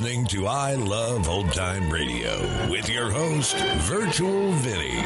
listening to I Love Old Time Radio with your host, Virtual Vinny.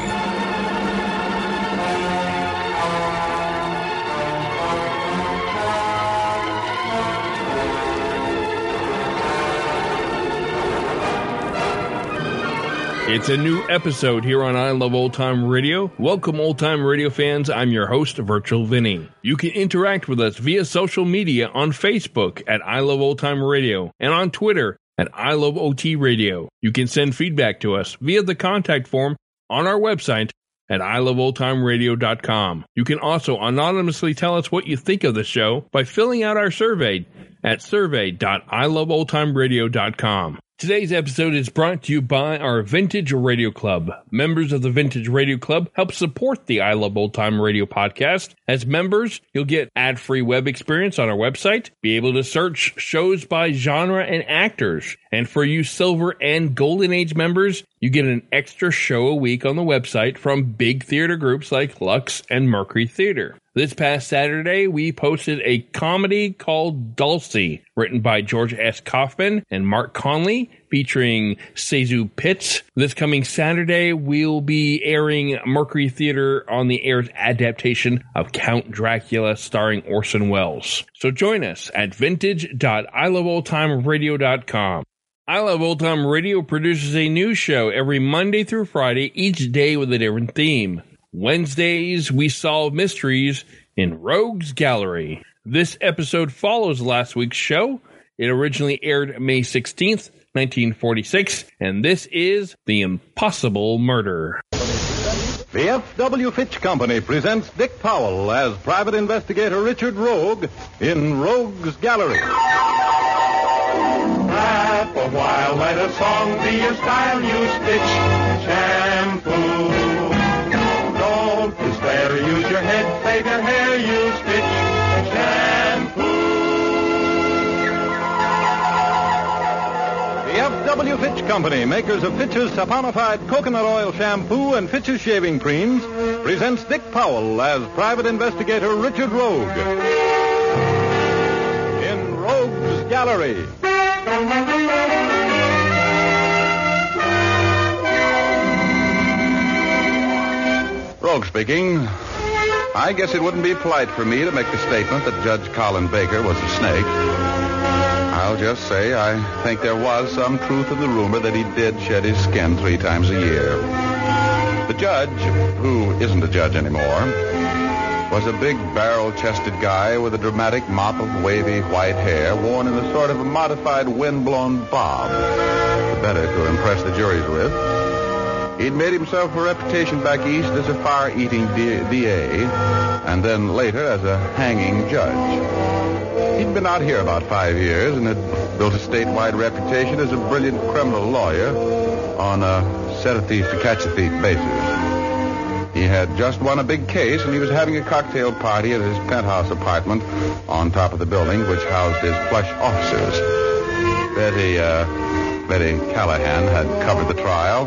It's a new episode here on I Love Old Time Radio. Welcome, old time radio fans. I'm your host, Virtual Vinny. You can interact with us via social media on Facebook at I Love Old Time Radio and on Twitter at I Love OT Radio. You can send feedback to us via the contact form on our website at iloveoldtimeradio.com. You can also anonymously tell us what you think of the show by filling out our survey at survey.iloveoldtimeradio.com. Today's episode is brought to you by our Vintage Radio Club. Members of the Vintage Radio Club help support the I Love Old Time Radio podcast. As members, you'll get ad free web experience on our website, be able to search shows by genre and actors. And for you Silver and Golden Age members, you get an extra show a week on the website from big theater groups like Lux and Mercury Theater. This past Saturday, we posted a comedy called Dulcy, written by George S. Kaufman and Marc Connelly, featuring ZaSu Pitts. This coming Saturday, we'll be airing Mercury Theater on the air's adaptation of Count Dracula starring Orson Welles. So join us at vintage.iloveoldtimeradio.com. I Love Old Time Radio produces a new show every Monday through Friday, each day with a different theme. Wednesdays, we solve mysteries in Rogues Gallery. This episode follows last week's show. It originally aired May 16th, 1946, and this is The Impossible Murder. The F.W. Fitch Company presents Dick Powell as private investigator Richard Rogue in Rogue's Gallery. Laugh a while, let a song be your style, use Fitch shampoo. Head, save your hair, Fitch shampoo. The F.W. Fitch Company, makers of Fitch's saponified coconut oil shampoo and Fitch's shaving creams, presents Dick Powell as private investigator Richard Rogue in Rogue's Gallery. Rogue speaking. I guess it wouldn't be polite for me to make the statement that Judge Colin Baker was a snake. I'll just say I think there was some truth in the rumor that he did shed his skin three times a year. The judge, who isn't a judge anymore, was a big barrel-chested guy with a dramatic mop of wavy white hair worn in a sort of a modified wind-blown bob, the better to impress the juries with. He'd made himself a reputation back east as a fire-eating DA, and then later as a hanging judge. He'd been out here about five years and had built a statewide reputation as a brilliant criminal lawyer on a set a thief to catch a thief basis. He had just won a big case, and he was having a cocktail party at his penthouse apartment on top of the building, which housed his plush officers. Betty, uh, Betty Callahan had covered the trial,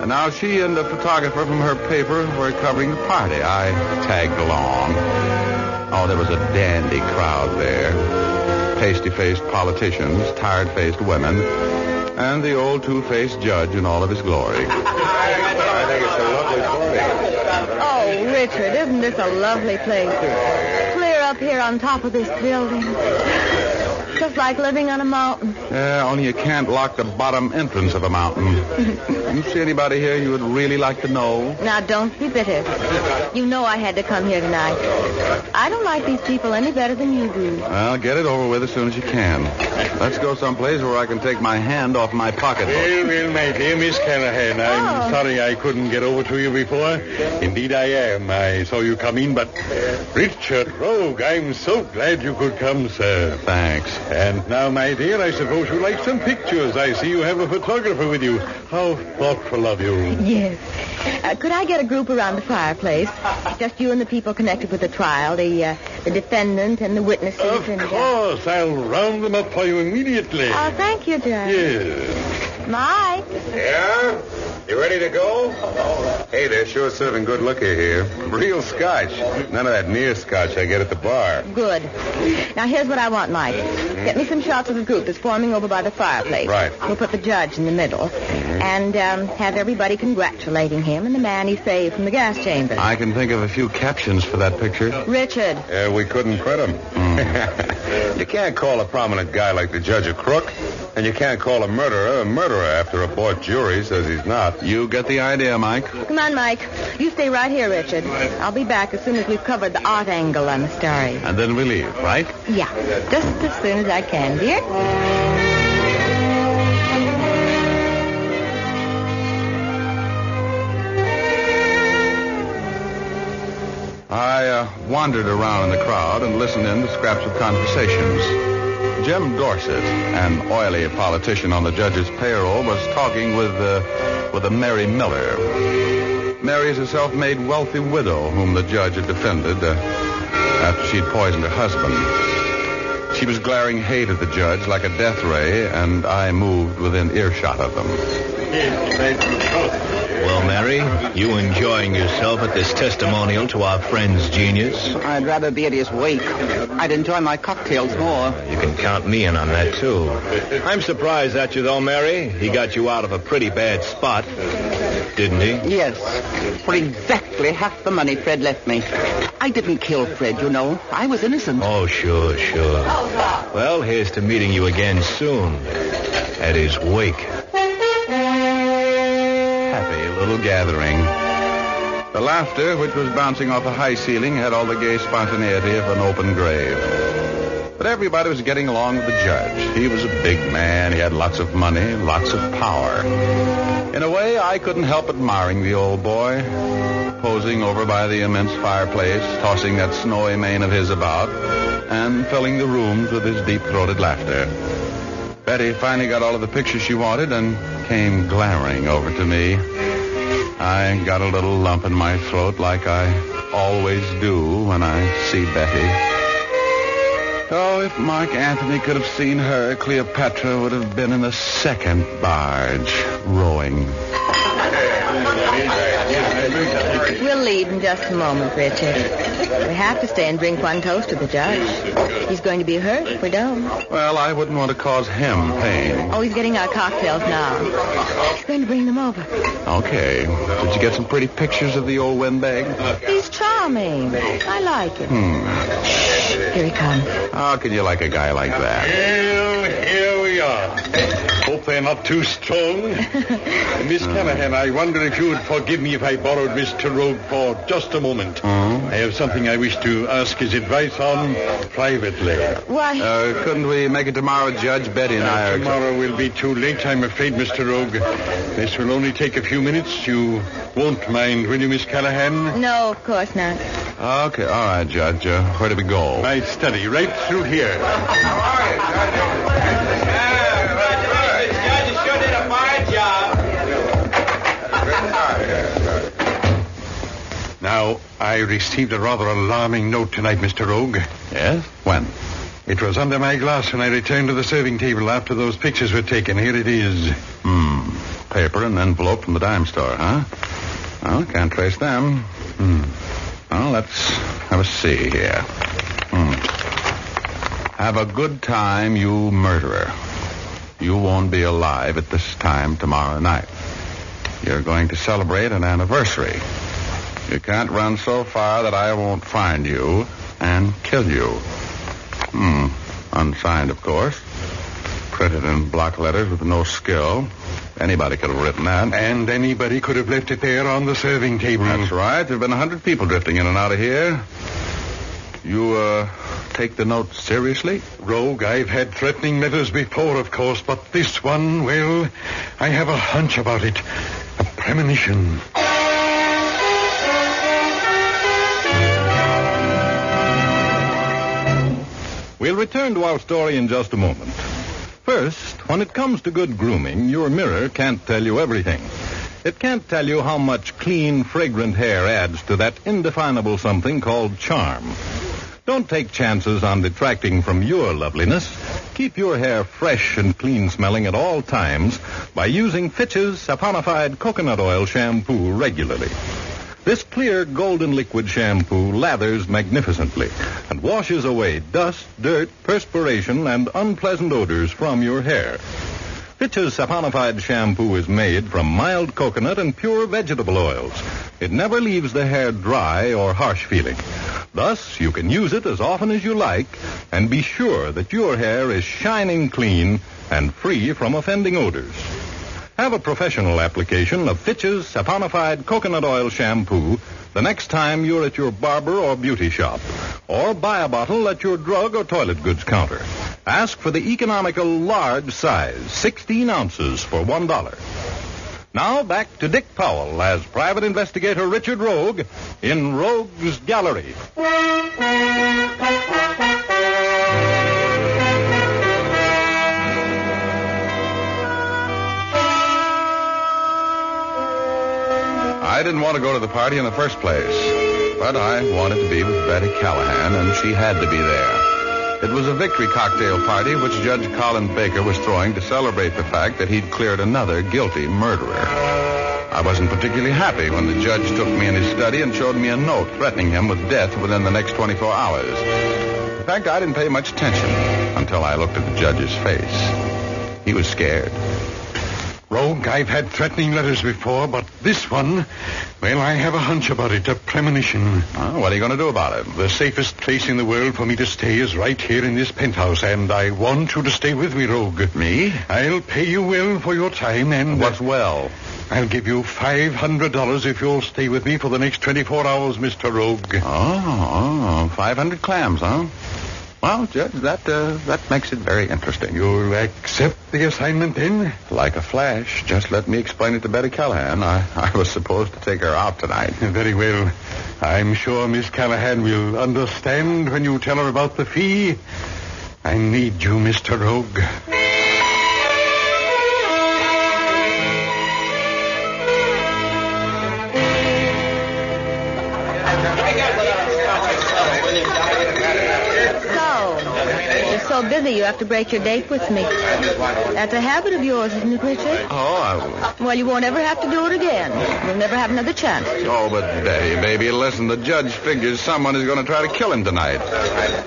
and now she and a photographer from her paper were covering the party. I tagged along. Oh, there was a dandy crowd there. Pasty-faced politicians, tired-faced women, and the old two-faced judge in all of his glory. I think it's a lovely party. Oh, Richard, isn't this a lovely place? Clear up here on top of this building. Just like living on a mountain. Yeah, only you can't lock the bottom entrance of a mountain. you see anybody here you would really like to know? Now, don't be bitter. You know I had to come here tonight. I don't like these people any better than you do. Well, get it over with as soon as you can. Let's go someplace where I can take my hand off my pocketbook. Well, well, my dear Miss Callahan, I'm Oh. sorry I couldn't get over to you before. Indeed I am. I saw you come in, but Richard Rogue, I'm so glad you could come, sir. Thanks. And now, my dear, I suppose you like some pictures. I see you have a photographer with you. How thoughtful of you. Yes. Uh, could I get a group around the fireplace? Just you and the people connected with the trial, the uh, the defendant and the witnesses. Of and, uh, course, I'll round them up for you immediately. Oh, thank you, Judge. Yes. Mike. Yeah? You ready to go? Hey, they're sure serving good liquor here. Real scotch. None of that near scotch I get at the bar. Good. Now, here's what I want, Mike. Get me some shots of the group that's forming over by the fireplace. Right. We'll put the judge in the middle. Mm-hmm. And um, have everybody congratulating him and the man he saved from the gas chamber. I can think of a few captions for that picture. Richard. Yeah, we couldn't print them. Hmm. you can't call a prominent guy like the judge a crook, and you can't call a murderer a murderer after a bought jury says he's not. You get the idea, Mike. Come on, Mike. You stay right here, Richard. I'll be back as soon as we've covered the art angle on the story. And then we leave, right? Yeah, just as soon as I can, dear. I uh, wandered around in the crowd and listened in to scraps of conversations. Jim Dorset, an oily politician on the judge's payroll, was talking with uh, with a Mary Miller. Mary is a self-made wealthy widow whom the judge had defended uh, after she'd poisoned her husband. She was glaring hate at the judge like a death ray, and I moved within earshot of them. You enjoying yourself at this testimonial to our friend's genius? I'd rather be at his wake. I'd enjoy my cocktails more. You can count me in on that, too. I'm surprised at you, though, Mary. He got you out of a pretty bad spot, didn't he? Yes, for exactly half the money Fred left me. I didn't kill Fred, you know. I was innocent. Oh, sure, sure. Well, here's to meeting you again soon at his wake. Happy little gathering. The laughter, which was bouncing off a high ceiling, had all the gay spontaneity of an open grave. But everybody was getting along with the judge. He was a big man. He had lots of money, lots of power. In a way, I couldn't help admiring the old boy, posing over by the immense fireplace, tossing that snowy mane of his about, and filling the rooms with his deep-throated laughter. Betty finally got all of the pictures she wanted and came glaring over to me. I got a little lump in my throat like I always do when I see Betty. Oh, if Mark Anthony could have seen her, Cleopatra would have been in the second barge, rowing. We'll leave in just a moment, Richard. We have to stay and drink one toast to the judge. He's going to be hurt if we don't. Well, I wouldn't want to cause him pain. Oh, he's getting our cocktails now. He's going to bring them over. Okay. Did you get some pretty pictures of the old windbag? He's charming. I like him. Hmm. Here he comes. How can you like a guy like that? Well, here we are. Hope they're not too strong. Miss Callahan, I wonder if you would forgive me if I borrowed Mr. Rogue for just a moment. I have something I wish to ask his advice on privately. Why, Uh, couldn't we make it tomorrow, Judge? Betty and I are... Tomorrow will be too late, I'm afraid, Mr. Rogue. This will only take a few minutes. You won't mind, will you, Miss Callahan? no, of course not. Okay, all right, Judge. Uh, where do we go? My study, right through here. Now, I received a rather alarming note tonight, Mr. Rogue. Yes? When? It was under my glass when I returned to the serving table after those pictures were taken. Here it is. Hmm. Paper and envelope from the dime store, huh? Well, can't trace them. Hmm. Well, let's have a see here. Hmm. Have a good time, you murderer. You won't be alive at this time tomorrow night. You're going to celebrate an anniversary. You can't run so far that I won't find you and kill you. Hmm. Unsigned, of course. Printed in block letters with no skill. Anybody could have written that. And anybody could have left it there on the serving table. That's right. There have been a hundred people drifting in and out of here. You, uh, take the note seriously? Rogue, I've had threatening letters before, of course, but this one, well, I have a hunch about it. A premonition. We'll return to our story in just a moment. First, when it comes to good grooming, your mirror can't tell you everything. It can't tell you how much clean, fragrant hair adds to that indefinable something called charm. Don't take chances on detracting from your loveliness. Keep your hair fresh and clean smelling at all times by using Fitch's saponified coconut oil shampoo regularly. This clear golden liquid shampoo lathers magnificently and washes away dust, dirt, perspiration, and unpleasant odors from your hair. Fitch's saponified shampoo is made from mild coconut and pure vegetable oils. It never leaves the hair dry or harsh feeling. Thus, you can use it as often as you like and be sure that your hair is shining clean and free from offending odors. Have a professional application of Fitch's saponified coconut oil shampoo the next time you're at your barber or beauty shop. Or buy a bottle at your drug or toilet goods counter. Ask for the economical large size, 16 ounces for $1. Now back to Dick Powell as private investigator Richard Rogue in Rogue's Gallery. I didn't want to go to the party in the first place, but I wanted to be with Betty Callahan, and she had to be there. It was a victory cocktail party which Judge Colin Baker was throwing to celebrate the fact that he'd cleared another guilty murderer. I wasn't particularly happy when the judge took me in his study and showed me a note threatening him with death within the next 24 hours. In fact, I didn't pay much attention until I looked at the judge's face. He was scared. Rogue, I've had threatening letters before, but this one, well, I have a hunch about it, a premonition. Well, what are you going to do about it? The safest place in the world for me to stay is right here in this penthouse, and I want you to stay with me, Rogue. Me? I'll pay you well for your time, and... Uh, What's well? I'll give you $500 if you'll stay with me for the next 24 hours, Mr. Rogue. Ah, ah, oh, oh 500 clams, huh? Well, Judge, that uh, that makes it very interesting. You'll accept the assignment then? Like a flash. Just let me explain it to Betty Callahan. I, I was supposed to take her out tonight. Very well. I'm sure Miss Callahan will understand when you tell her about the fee. I need you, Mr. Rogue. So busy you have to break your date with me. That's a habit of yours, isn't it, Richard? Oh, I... Well, you won't ever have to do it again. You'll never have another chance. Oh, but Betty, baby, listen, the judge figures someone is going to try to kill him tonight.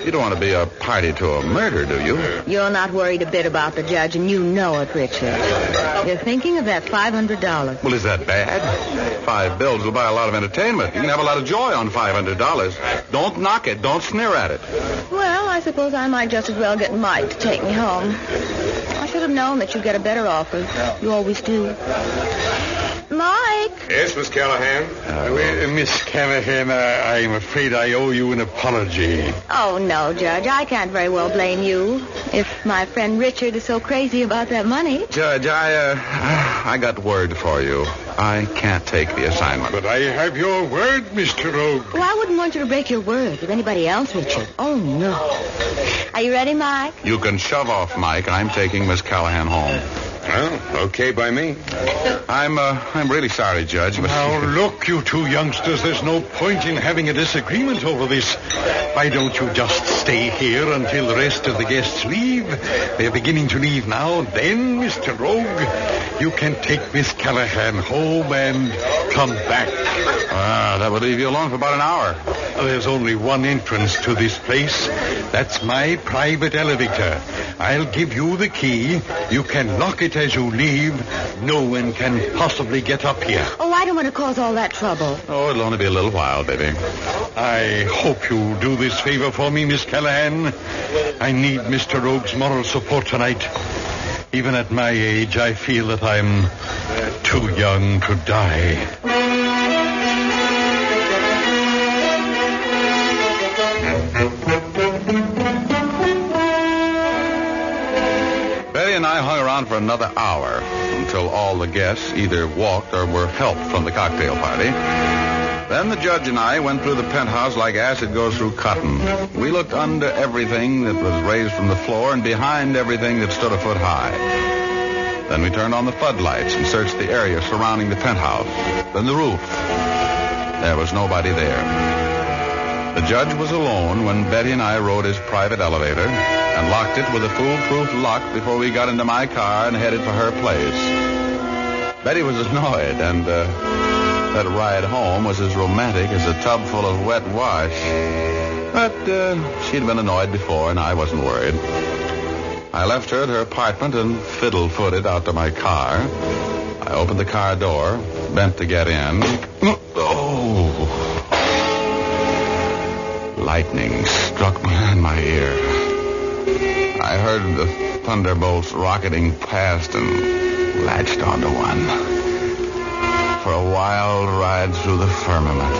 You don't want to be a party to a murder, do you? You're not worried a bit about the judge, and you know it, Richard. You're thinking of that $500. Well, is that bad? Five bills will buy a lot of entertainment. You can have a lot of joy on $500. Don't knock it. Don't sneer at it. Well, I suppose I might just as well get Mike to take me home. I should have known that you'd get a better offer. You always do. Mike. Yes, Miss Callahan? Uh, well, Miss Callahan, I, I'm afraid I owe you an apology. Oh, no, Judge. I can't very well blame you. If my friend Richard is so crazy about that money. Judge, I, uh, I got word for you. I can't take the assignment. But I have your word, Mr. Rogue. Well, I wouldn't want you to break your word with anybody else, Richard. Oh, no. Are you ready, Mike? You can shove off, Mike. I'm taking Miss Callahan home. Okay by me. I'm uh, I'm really sorry, Judge, but Now, look, you two youngsters, there's no point in having a disagreement over this. Why don't you just stay here until the rest of the guests leave? They're beginning to leave now. Then, Mr. Rogue, you can take Miss Callahan home and come back. Ah, that would leave you alone for about an hour. There's only one entrance to this place. That's my private elevator. I'll give you the key. You can lock it as you leave. No one can possibly get up here. Oh, I don't want to cause all that trouble. Oh, it'll only be a little while, baby. I hope you'll do this favor for me, Miss Callahan. I need Mr. Rogue's moral support tonight. Even at my age, I feel that I'm too young to die. Around for another hour until all the guests either walked or were helped from the cocktail party. Then the judge and I went through the penthouse like acid goes through cotton. We looked under everything that was raised from the floor and behind everything that stood a foot high. Then we turned on the floodlights and searched the area surrounding the penthouse. Then the roof. There was nobody there. The judge was alone when Betty and I rode his private elevator and locked it with a foolproof lock before we got into my car and headed for her place. Betty was annoyed, and uh, that ride home was as romantic as a tub full of wet wash. But uh, she'd been annoyed before, and I wasn't worried. I left her at her apartment and fiddle-footed out to my car. I opened the car door, bent to get in. Oh! Lightning struck behind my ear. I heard the thunderbolts rocketing past and latched onto one. For a wild ride through the firmament.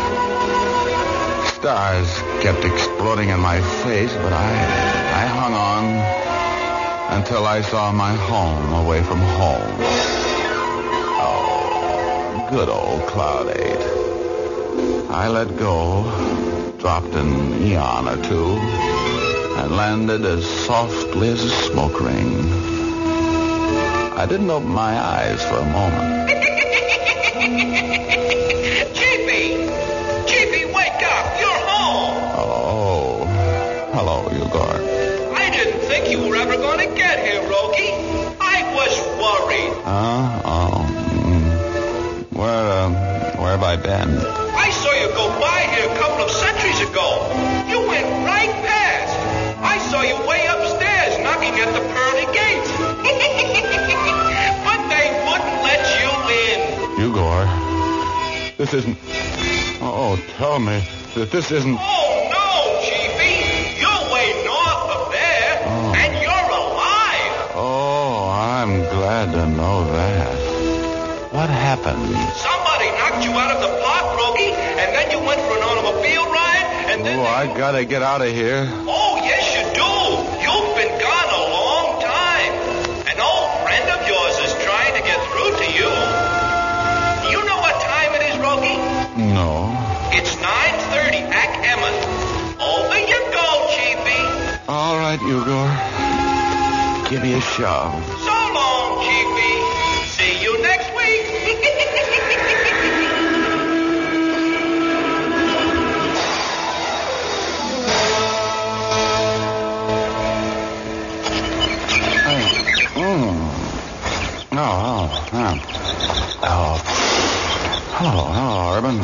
Stars kept exploding in my face, but I, I hung on until I saw my home away from home. Oh, good old Cloud 8. I let go, dropped an eon or two, and landed as softly as a smoke ring. I didn't open my eyes for a moment. this isn't. Oh, tell me that this isn't. Oh, no, Chiefy. You're way north of there, oh. and you're alive. Oh, I'm glad to know that. What happened? Somebody knocked you out of the park, Rogie, and then you went for an automobile ride, and then... Oh, I gotta get out of here. Oh, No. It's 9.30 at Emmett. Over you go, Chiefy. All right, Eugor. Give me a shove. So long, Chiefy. See you next week. Mm. Oh, oh, oh. Oh. Hello, hello, Urban.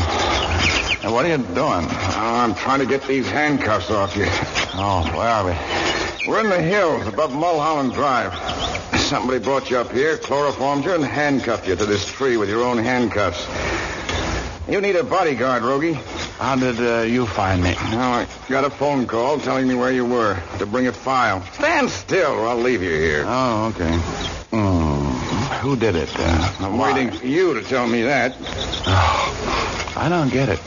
Hey, what are you doing? Oh, I'm trying to get these handcuffs off you. Oh, where are we? We're in the hills above Mulholland Drive. Somebody brought you up here, chloroformed you, and handcuffed you to this tree with your own handcuffs. You need a bodyguard, Rogie. How did uh, you find me? Oh, I got a phone call telling me where you were to bring a file. Stand still or I'll leave you here. Oh, okay. Who did it? Uh, I'm why? waiting for you to tell me that. I don't get it.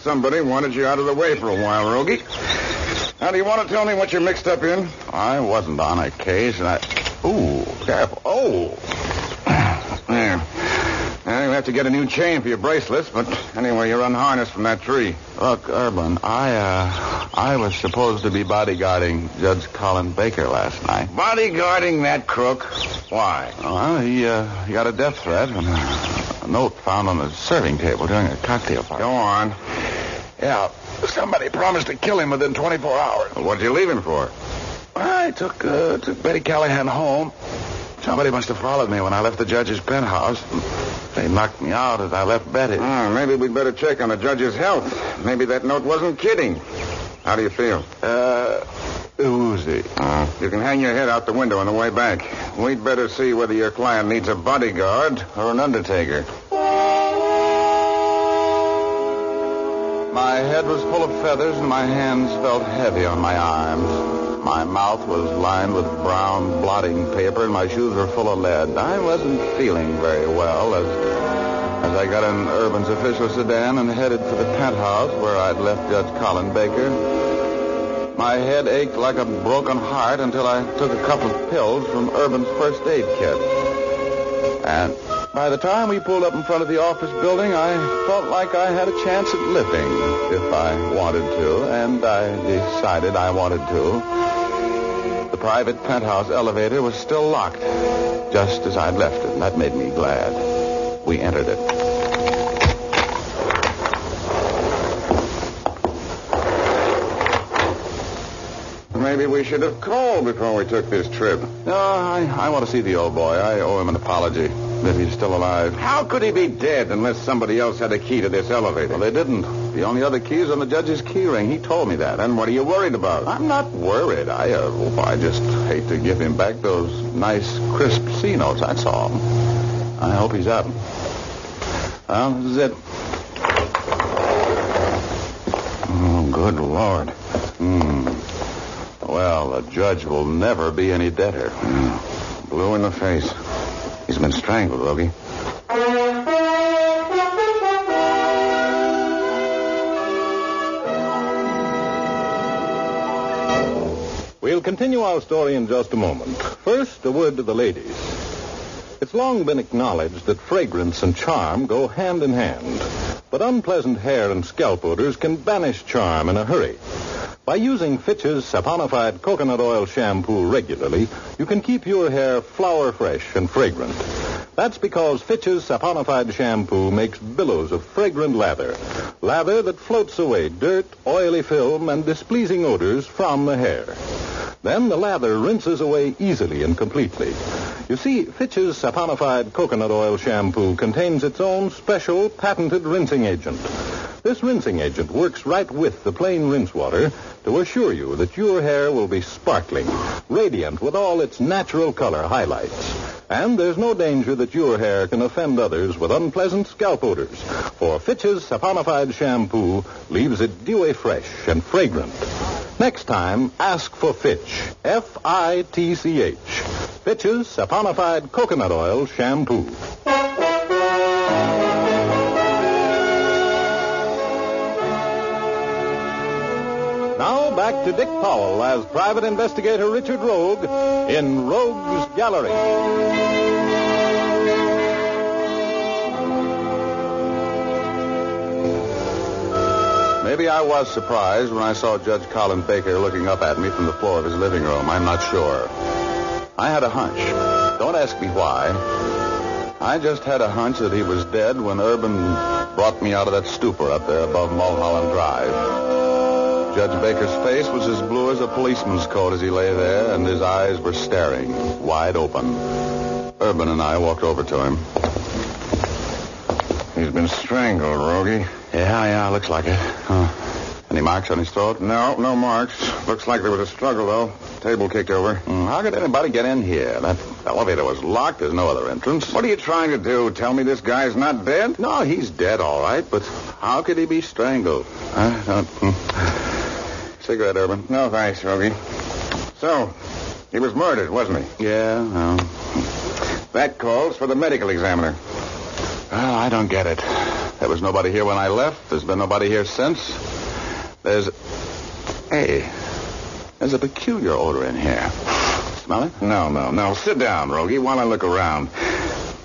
Somebody wanted you out of the way for a while, Rogie. Now, do you want to tell me what you're mixed up in? I wasn't on a case, and I. Ooh, careful. Oh. There. Have to get a new chain for your bracelets, but anyway, you're unharnessed from that tree. Look, Urban, I, uh, I was supposed to be bodyguarding Judge Colin Baker last night. Bodyguarding that crook? Why? Well, he, uh, he got a death threat and a, note found on the serving table during a cocktail party. Go on. Yeah, somebody promised to kill him within 24 hours. What'd you leave him for? I took, uh, took Betty Callahan home. Somebody must have followed me when I left the judge's penthouse. They knocked me out as I left Betty. Oh, maybe we'd better check on the judge's health. Maybe that note wasn't kidding. How do you feel? Uh, woozy. Uh, you can hang your head out the window on the way back. We'd better see whether your client needs a bodyguard or an undertaker. My head was full of feathers and my hands felt heavy on my arms. My mouth was lined with brown blotting paper and my shoes were full of lead. I wasn't feeling very well as as I got in Urban's official sedan and headed for the penthouse where I'd left Judge Colin Baker. My head ached like a broken heart until I took a couple of pills from Urban's first aid kit. And by the time we pulled up in front of the office building, I felt like I had a chance at living if I wanted to, and I decided I wanted to. The private penthouse elevator was still locked, just as I'd left it, and that made me glad. We entered it. maybe we should have called before we took this trip. No, I, I want to see the old boy. I owe him an apology. If he's still alive. How could he be dead unless somebody else had a key to this elevator? Well, they didn't. The only other key is on the judge's key ring. He told me that. Then what are you worried about? I'm not worried. I, uh, well, I just hate to give him back those nice, crisp C notes. That's all. I hope he's up. Well, this is it. Oh, good Lord. Hmm. Well, the judge will never be any deader. Blue in the face. He's been strangled, Rogie. We'll continue our story in just a moment. First, a word to the ladies. It's long been acknowledged that fragrance and charm go hand in hand. But unpleasant hair and scalp odors can banish charm in a hurry. By using Fitch's saponified coconut oil shampoo regularly, you can keep your hair flower fresh and fragrant. That's because Fitch's saponified shampoo makes billows of fragrant lather. Lather that floats away dirt, oily film, and displeasing odors from the hair. Then the lather rinses away easily and completely. You see, Fitch's saponified coconut oil shampoo contains its own special patented rinsing agent. This rinsing agent works right with the plain rinse water to assure you that your hair will be sparkling, radiant with all its natural color highlights. And there's no danger that your hair can offend others with unpleasant scalp odors, for Fitch's saponified shampoo leaves it dewy fresh and fragrant. Next time, ask for Fitch. F-I-T-C-H. Fitch's saponified coconut oil shampoo. Back to Dick Powell as Private Investigator Richard Rogue in Rogue's Gallery. Maybe I was surprised when I saw Judge Colin Baker looking up at me from the floor of his living room. I'm not sure. I had a hunch. Don't ask me why. I just had a hunch that he was dead when Urban brought me out of that stupor up there above Mulholland Drive. Judge Baker's face was as blue as a policeman's coat as he lay there, and his eyes were staring, wide open. Urban and I walked over to him. He's been strangled, Rogie. Yeah, yeah, looks like it. Huh. Any marks on his throat? No, no marks. Looks like there was a struggle, though. Table kicked over. Mm, how could anybody get in here? That elevator was locked. There's no other entrance. What are you trying to do? Tell me this guy's not dead? No, he's dead, all right, but how could he be strangled? I don't... Cigarette, Urban? No, thanks, Rogie. So, he was murdered, wasn't he? Yeah, no. That calls for the medical examiner. Well, I don't get it. There was nobody here when I left. There's been nobody here since. There's... Hey, there's a peculiar odor in here. Smell it? No, no, no. Sit down, Rogie, while I look around.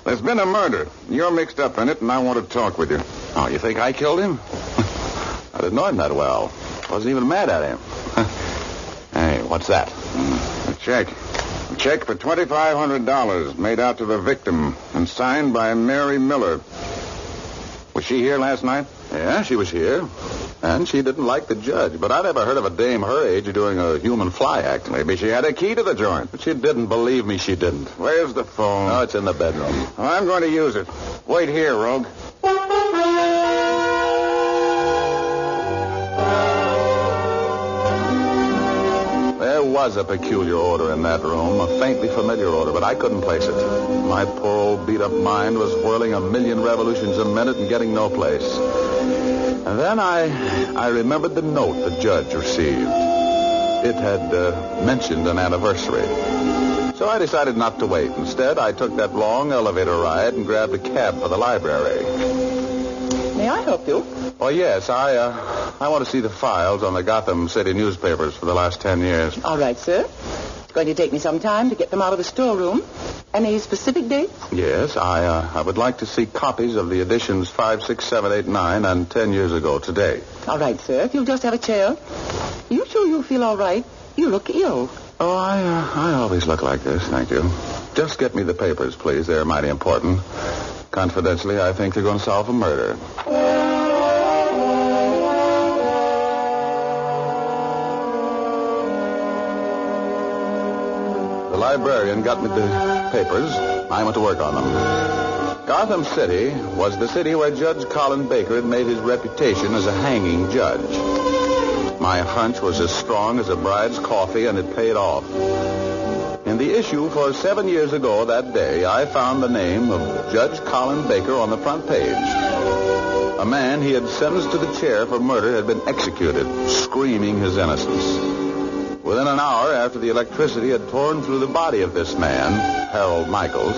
There's been a murder. You're mixed up in it, and I want to talk with you. Oh, you think I killed him? I didn't know him that well. Wasn't even mad at him. hey, what's that? Hmm. A check. A check for $2,500 made out to the victim and signed by Mary Miller. Was she here last night? Yeah, she was here. And she didn't like the judge. But I never heard of a dame her age doing a human fly act. Maybe she had a key to the joint. But she didn't believe me she didn't. Where's the phone? Oh, it's in the bedroom. I'm going to use it. Wait here, Rogue. There was a peculiar odor in that room, a faintly familiar odor, but I couldn't place it. My poor old beat-up mind was whirling a million revolutions a minute and getting no place. And then I, I remembered the note the judge received. It had uh, mentioned an anniversary. So I decided not to wait. Instead, I took that long elevator ride and grabbed a cab for the library. May I help you? Oh, yes, I, uh, I want to see the files on the Gotham City newspapers for the last ten years. All right, sir. It's going to take me some time to get them out of the storeroom. Any specific dates? Yes, I, uh, I would like to see copies of the editions 5, 6, 7, 8, 9, and 10 years ago today. All right, sir. If you'll just have a chair. You sure you feel all right? You look ill. Oh, I, uh, I always look like this, thank you. Just get me the papers, please. They're mighty important. Confidentially, I think they're going to solve a murder. Librarian got me the papers, I went to work on them. Gotham City was the city where Judge Colin Baker had made his reputation as a hanging judge. My hunch was as strong as a bride's coffee, and it paid off. In the issue for seven years ago that day, I found the name of Judge Colin Baker on the front page. A man he had sentenced to the chair for murder had been executed, screaming his innocence. Within an hour after the electricity had torn through the body of this man, Harold Michaels,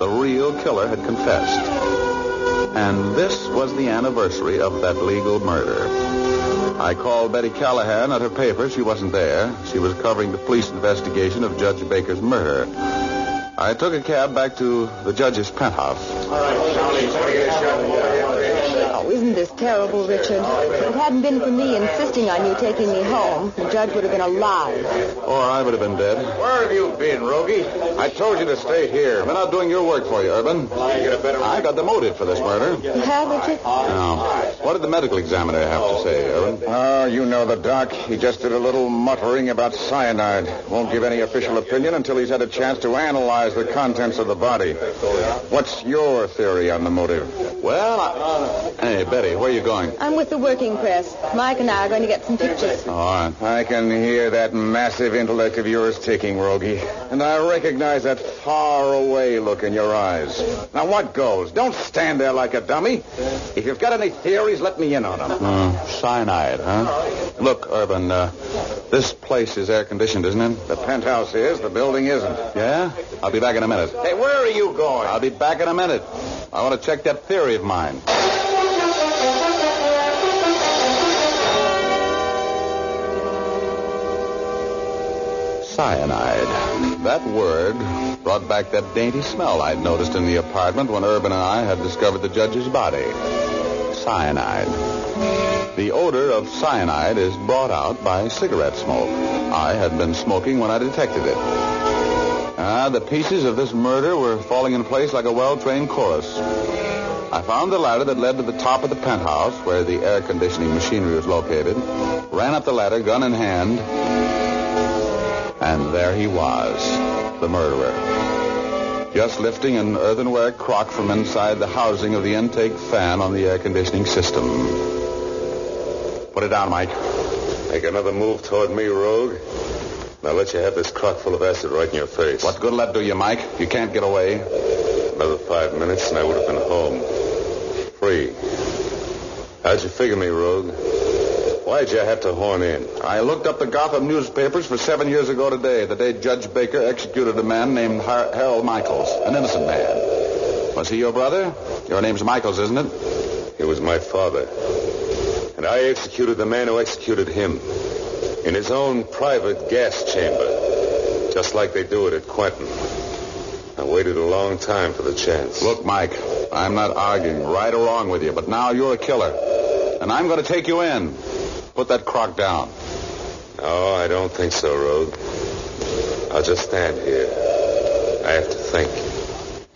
the real killer had confessed. And this was the anniversary of that legal murder. I called Betty Callahan at her paper. She wasn't there. She was covering the police investigation of Judge Baker's murder. I took a cab back to the judge's penthouse. Oh, isn't this terrible, Richard? If it hadn't been for me insisting on you taking me home, the judge would have been alive. Or I would have been dead. Where have you been, Rogie? I told you to stay here. I've been out doing your work for you, Urban. I got the motive for this murder. You have, Richard? Now, what did the medical examiner have to say, Urban? Oh, you know the doc. He just did a little muttering about cyanide. Won't give any official opinion until he's had a chance to analyze the contents of the body. What's your theory on the motive? Well, I... Hey, Betty, where are you going? I'm with the working press. Mike and I are going to get some pictures. All right. I can hear that massive intellect of yours ticking, Rogie. And I recognize that far away look in your eyes. Now, what goes? Don't stand there like a dummy. If you've got any theories, let me in on them. Uh, cyanide, huh? Look, Urban, uh, this place is air conditioned, isn't it? The penthouse is, the building isn't. Yeah? I'll be back in a minute. Hey, where are you going? I'll be back in a minute. I want to check that theory of mine. Cyanide. That word brought back that dainty smell I'd noticed in the apartment when Urban and I had discovered the judge's body. Cyanide. The odor of cyanide is brought out by cigarette smoke. I had been smoking when I detected it. Ah, the pieces of this murder were falling in place like a well-trained chorus. I found the ladder that led to the top of the penthouse where the air conditioning machinery was located, ran up the ladder, gun in hand, and there he was, the murderer. Just lifting an earthenware crock from inside the housing of the intake fan on the air conditioning system. Put it down, Mike. Make another move toward me, Rogue. And I'll let you have this crock full of acid right in your face. What good will that do you, Mike? You can't get away. Another five minutes and I would have been home. Free. How'd you figure me, Rogue? Why'd you have to horn in? I looked up the Gotham newspapers for seven years ago today, the day Judge Baker executed a man named Har- Harold Michaels, an innocent man. Was he your brother? Your name's Michaels, isn't it? He was my father. And I executed the man who executed him in his own private gas chamber, just like they do it at Quentin. I waited a long time for the chance. Look, Mike, I'm not arguing right or wrong with you, but now you're a killer. And I'm going to take you in. Put that crock down. No, I don't think so, Rogue. I'll just stand here. I have to think.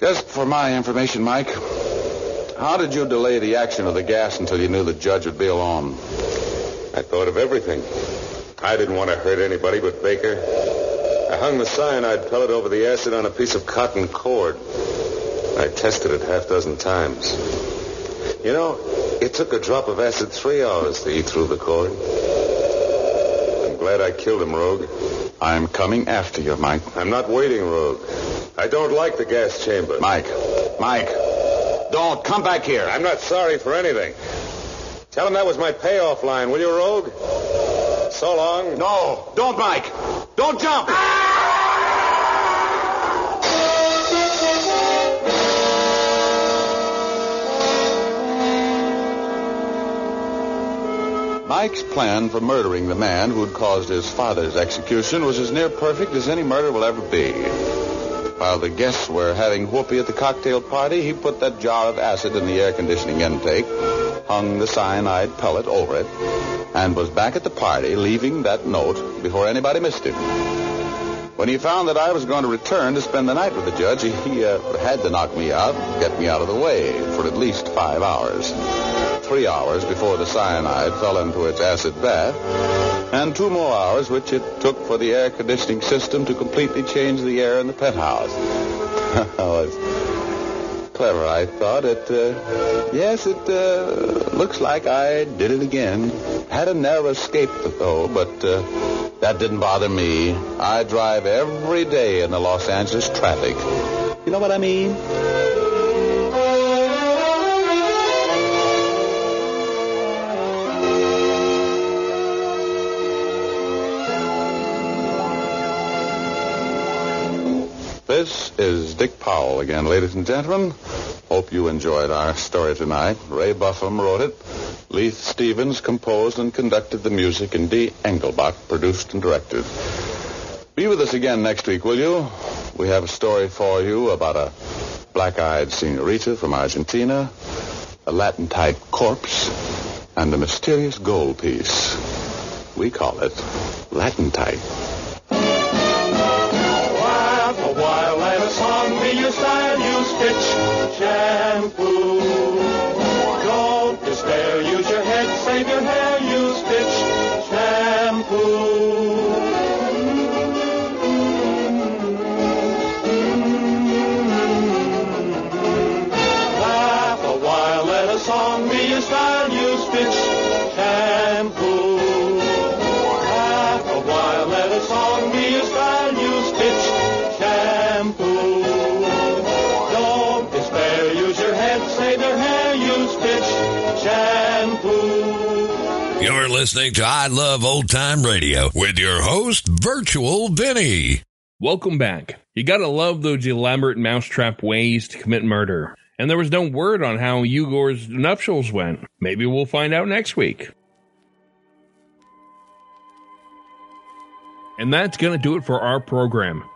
Just for my information, Mike, how did you delay the action of the gas until you knew the judge would be alone? I thought of everything. I didn't want to hurt anybody but Baker. I hung the cyanide pellet over the acid on a piece of cotton cord. I tested it half dozen times. You know, it took a drop of acid three hours to eat through the cord. I'm glad I killed him, Rogue. I'm coming after you, Mike. I'm not waiting, Rogue. I don't like the gas chamber. Mike. Mike. Don't. Come back here. I'm not sorry for anything. Tell him that was my payoff line, will you, Rogue? So long. No. Don't, Mike. Don't jump. Ah! Mike's plan for murdering the man who'd caused his father's execution was as near perfect as any murder will ever be. While the guests were having whoopee at the cocktail party, he put that jar of acid in the air conditioning intake, hung the cyanide pellet over it, and was back at the party, leaving that note before anybody missed him. When he found that I was going to return to spend the night with the judge, he uh, had to knock me out, get me out of the way for at least five hours. Three hours before the cyanide fell into its acid bath, and two more hours which it took for the air conditioning system to completely change the air in the penthouse. oh, it's clever, I thought. It, uh, yes, it uh, looks like I did it again. Had a narrow escape, though, but uh, that didn't bother me. I drive every day in the Los Angeles traffic. You know what I mean? This is Dick Powell again, ladies and gentlemen. Hope you enjoyed our story tonight. Ray Buffum wrote it. Leith Stevens composed and conducted the music, and Dee Engelbach produced and directed. Be with us again next week, will you? We have a story for you about a black-eyed senorita from Argentina, a Latin-type corpse, and a mysterious gold piece. We call it Latin shampoo. Listening to I Love Old Time Radio with your host, Virtual Vinny. Welcome back. You gotta love those elaborate mousetrap ways to commit murder. And there was no word on how Eugor's nuptials went. Maybe we'll find out next week. And that's to do it for our program.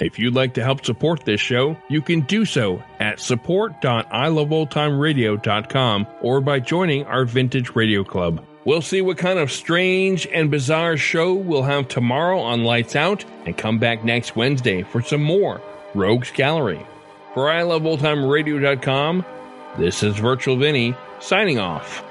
If you'd like to help support this show, you can do so at support.iloveoldtimeradio.com or by joining our Vintage Radio Club. We'll see what kind of strange and bizarre show we'll have tomorrow on Lights Out and come back next Wednesday for some more Rogues Gallery. For iloveoldtimeradio.com, this is Virtual Vinny signing off.